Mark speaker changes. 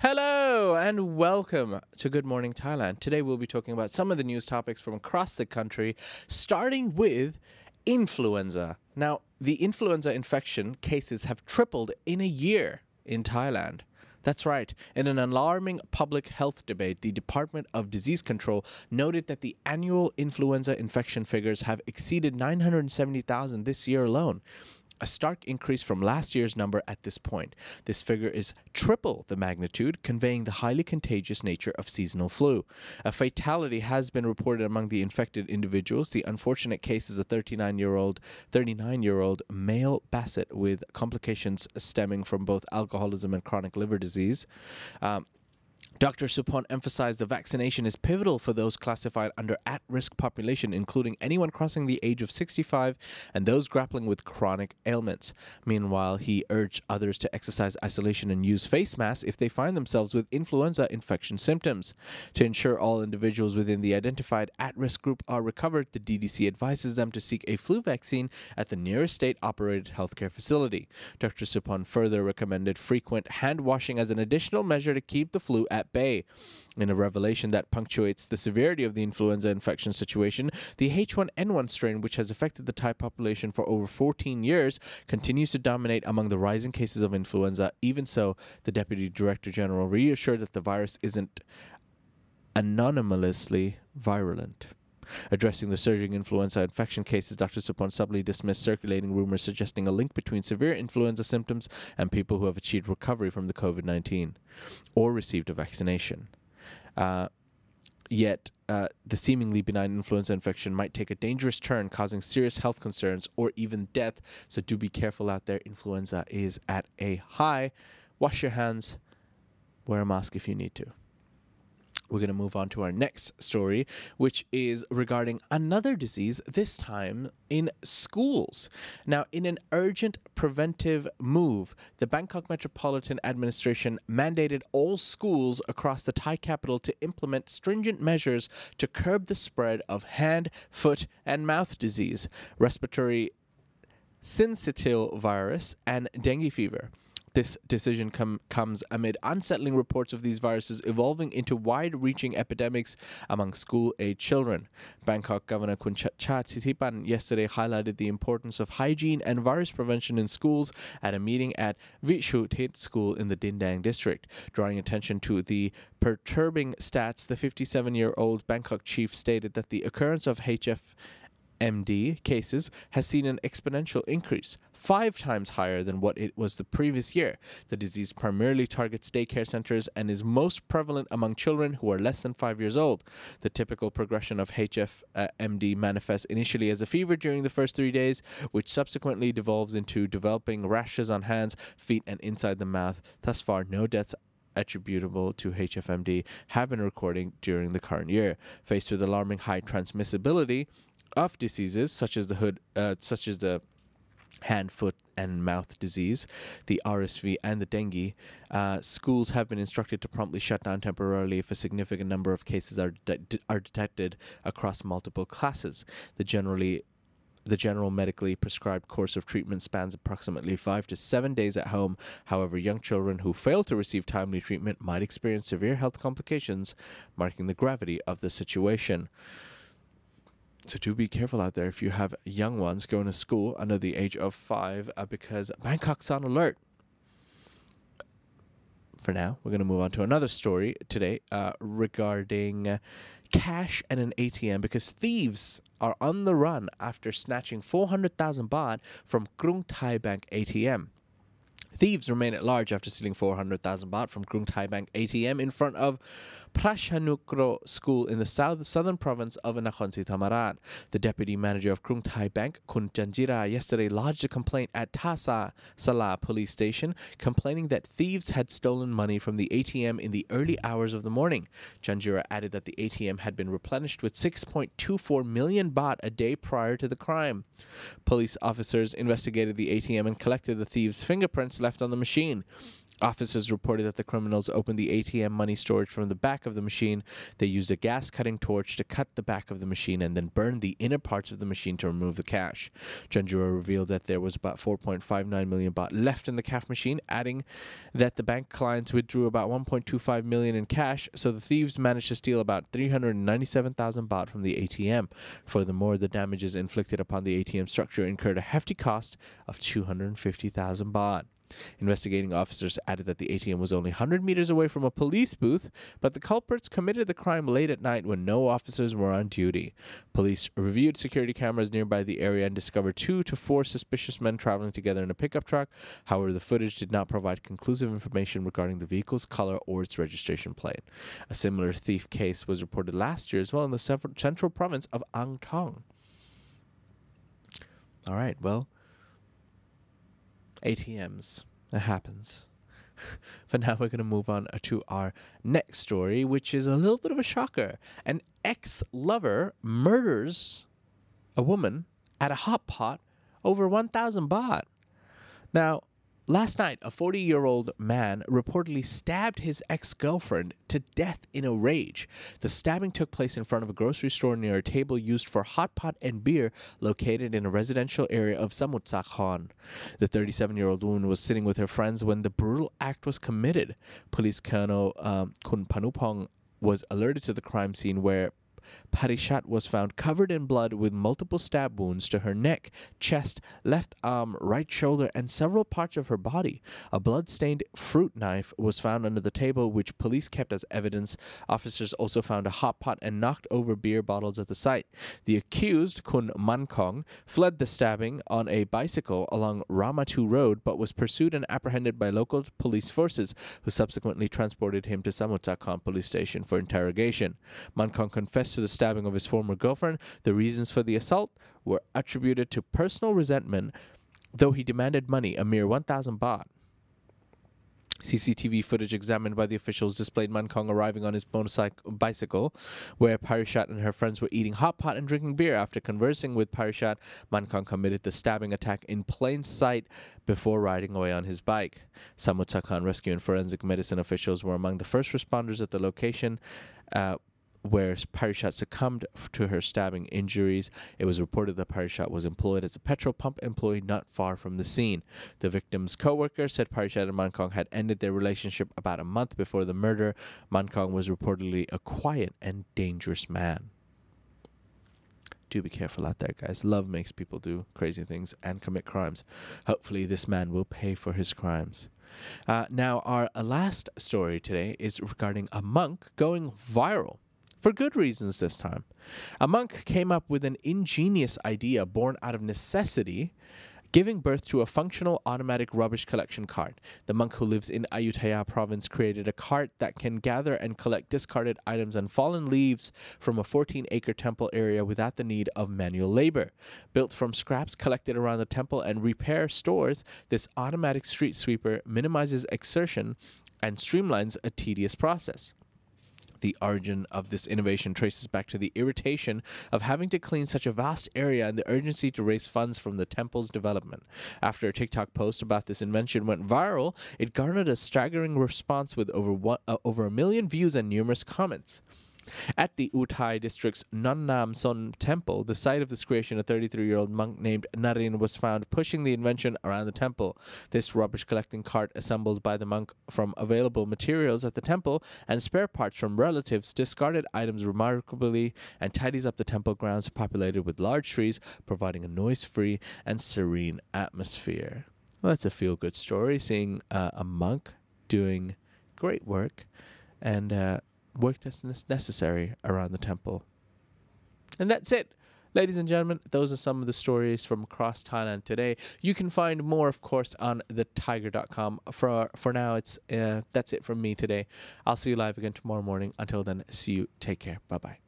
Speaker 1: Hello and welcome to Good Morning Thailand. Today we'll be talking about some of the news topics from across the country, starting with influenza. Now, the influenza infection cases have tripled in a year in Thailand. That's right. In an alarming public health debate, the Department of Disease Control noted that the annual influenza infection figures have exceeded 970,000 this year alone a stark increase from last year's number at this point. This figure is triple the magnitude, conveying the highly contagious nature of seasonal flu. A fatality has been reported among the infected individuals. The unfortunate case is a 39-year-old 39-year-old male Bassett with complications stemming from both alcoholism and chronic liver disease. Um, Dr. Supon emphasized the vaccination is pivotal for those classified under at risk population, including anyone crossing the age of 65 and those grappling with chronic ailments. Meanwhile, he urged others to exercise isolation and use face masks if they find themselves with influenza infection symptoms. To ensure all individuals within the identified at risk group are recovered, the DDC advises them to seek a flu vaccine at the nearest state operated healthcare facility. Dr. Supon further recommended frequent hand washing as an additional measure to keep the flu at bay. In a revelation that punctuates the severity of the influenza infection situation, the H1N1 strain, which has affected the Thai population for over 14 years, continues to dominate among the rising cases of influenza. Even so, the Deputy Director General reassured that the virus isn't anonymously virulent. Addressing the surging influenza infection cases, Dr. Supon subtly dismissed circulating rumors suggesting a link between severe influenza symptoms and people who have achieved recovery from the COVID 19 or received a vaccination. Uh, yet, uh, the seemingly benign influenza infection might take a dangerous turn, causing serious health concerns or even death. So, do be careful out there. Influenza is at a high. Wash your hands, wear a mask if you need to we're going to move on to our next story, which is regarding another disease, this time in schools. Now, in an urgent preventive move, the Bangkok Metropolitan Administration mandated all schools across the Thai capital to implement stringent measures to curb the spread of hand, foot, and mouth disease, respiratory syncytial virus, and dengue fever. This decision com- comes amid unsettling reports of these viruses evolving into wide reaching epidemics among school age children. Bangkok Governor Kun Cha Thitipan yesterday highlighted the importance of hygiene and virus prevention in schools at a meeting at Vishuthit School in the Din Daeng district. Drawing attention to the perturbing stats, the 57 year old Bangkok chief stated that the occurrence of HF MD cases has seen an exponential increase, five times higher than what it was the previous year. The disease primarily targets daycare centers and is most prevalent among children who are less than five years old. The typical progression of HFMD uh, manifests initially as a fever during the first three days, which subsequently devolves into developing rashes on hands, feet, and inside the mouth. Thus far, no deaths attributable to HFMD have been recorded during the current year. Faced with alarming high transmissibility, of diseases such as the hood, uh, such as the hand, foot, and mouth disease, the RSV, and the dengue, uh, schools have been instructed to promptly shut down temporarily if a significant number of cases are de- are detected across multiple classes. The generally the general medically prescribed course of treatment spans approximately five to seven days at home. However, young children who fail to receive timely treatment might experience severe health complications, marking the gravity of the situation. So do be careful out there if you have young ones going to school under the age of five, uh, because Bangkok's on alert. For now, we're going to move on to another story today uh, regarding cash and an ATM because thieves are on the run after snatching 400,000 baht from Krung Thai Bank ATM. Thieves remain at large after stealing 400,000 baht from Krung Thai Bank ATM in front of Prashanukro School in the south, southern province of Nakhon Thammarat. The deputy manager of Krung Thai Bank, Kun Janjira, yesterday lodged a complaint at Tasa Sala police station complaining that thieves had stolen money from the ATM in the early hours of the morning. Janjira added that the ATM had been replenished with 6.24 million baht a day prior to the crime. Police officers investigated the ATM and collected the thieves' fingerprints left on the machine. Officers reported that the criminals opened the ATM money storage from the back of the machine. They used a gas cutting torch to cut the back of the machine and then burned the inner parts of the machine to remove the cash. Janjira revealed that there was about 4.59 million baht left in the cash machine, adding that the bank clients withdrew about 1.25 million in cash, so the thieves managed to steal about 397,000 baht from the ATM. Furthermore, the damages inflicted upon the ATM structure incurred a hefty cost of 250,000 baht. Investigating officers added that the ATM was only 100 meters away from a police booth, but the culprits committed the crime late at night when no officers were on duty. Police reviewed security cameras nearby the area and discovered two to four suspicious men traveling together in a pickup truck. However, the footage did not provide conclusive information regarding the vehicle's color or its registration plate. A similar thief case was reported last year as well in the central province of Ang Thong. All right, well, ATMs. It happens. but now we're going to move on uh, to our next story, which is a little bit of a shocker. An ex lover murders a woman at a hot pot over 1,000 baht. Now, Last night, a 40 year old man reportedly stabbed his ex girlfriend to death in a rage. The stabbing took place in front of a grocery store near a table used for hot pot and beer located in a residential area of Samut Sakhon. The 37 year old woman was sitting with her friends when the brutal act was committed. Police Colonel um, Kun Panupong was alerted to the crime scene where Parishat was found covered in blood with multiple stab wounds to her neck, chest, left arm, right shoulder, and several parts of her body. A blood-stained fruit knife was found under the table, which police kept as evidence. Officers also found a hot pot and knocked over beer bottles at the site. The accused, Kun Mankong, fled the stabbing on a bicycle along Rama II Road, but was pursued and apprehended by local police forces, who subsequently transported him to Samut Sakhon police station for interrogation. Mankong confessed to the stabbing of his former girlfriend. The reasons for the assault were attributed to personal resentment, though he demanded money, a mere 1,000 baht. CCTV footage examined by the officials displayed Mankong arriving on his bicycle, where Parishat and her friends were eating hot pot and drinking beer. After conversing with Parishat, Mankong committed the stabbing attack in plain sight before riding away on his bike. Samut Sakhon rescue and forensic medicine officials were among the first responders at the location. Uh, where Parishat succumbed to her stabbing injuries. It was reported that Parishat was employed as a petrol pump employee not far from the scene. The victim's co-worker said Parishat and Mankong had ended their relationship about a month before the murder. Mankong was reportedly a quiet and dangerous man. Do be careful out there, guys. Love makes people do crazy things and commit crimes. Hopefully, this man will pay for his crimes. Uh, now, our last story today is regarding a monk going viral for good reasons this time. A monk came up with an ingenious idea born out of necessity, giving birth to a functional automatic rubbish collection cart. The monk who lives in Ayutthaya province created a cart that can gather and collect discarded items and fallen leaves from a 14 acre temple area without the need of manual labor. Built from scraps collected around the temple and repair stores, this automatic street sweeper minimizes exertion and streamlines a tedious process. The origin of this innovation traces back to the irritation of having to clean such a vast area and the urgency to raise funds from the temple's development. After a TikTok post about this invention went viral, it garnered a staggering response with over one, uh, over a million views and numerous comments. At the Uthai district's Nonnam Son temple, the site of this creation, a 33 year old monk named Narin was found pushing the invention around the temple. This rubbish collecting cart, assembled by the monk from available materials at the temple and spare parts from relatives, discarded items remarkably and tidies up the temple grounds populated with large trees, providing a noise free and serene atmosphere. Well, that's a feel good story, seeing uh, a monk doing great work and uh, work that's necessary around the temple. And that's it. Ladies and gentlemen, those are some of the stories from across Thailand today. You can find more, of course, on thethaiger.com. For for now, it's uh, that's it from me today. I'll see you live again tomorrow morning. Until then, see you. Take care. Bye bye.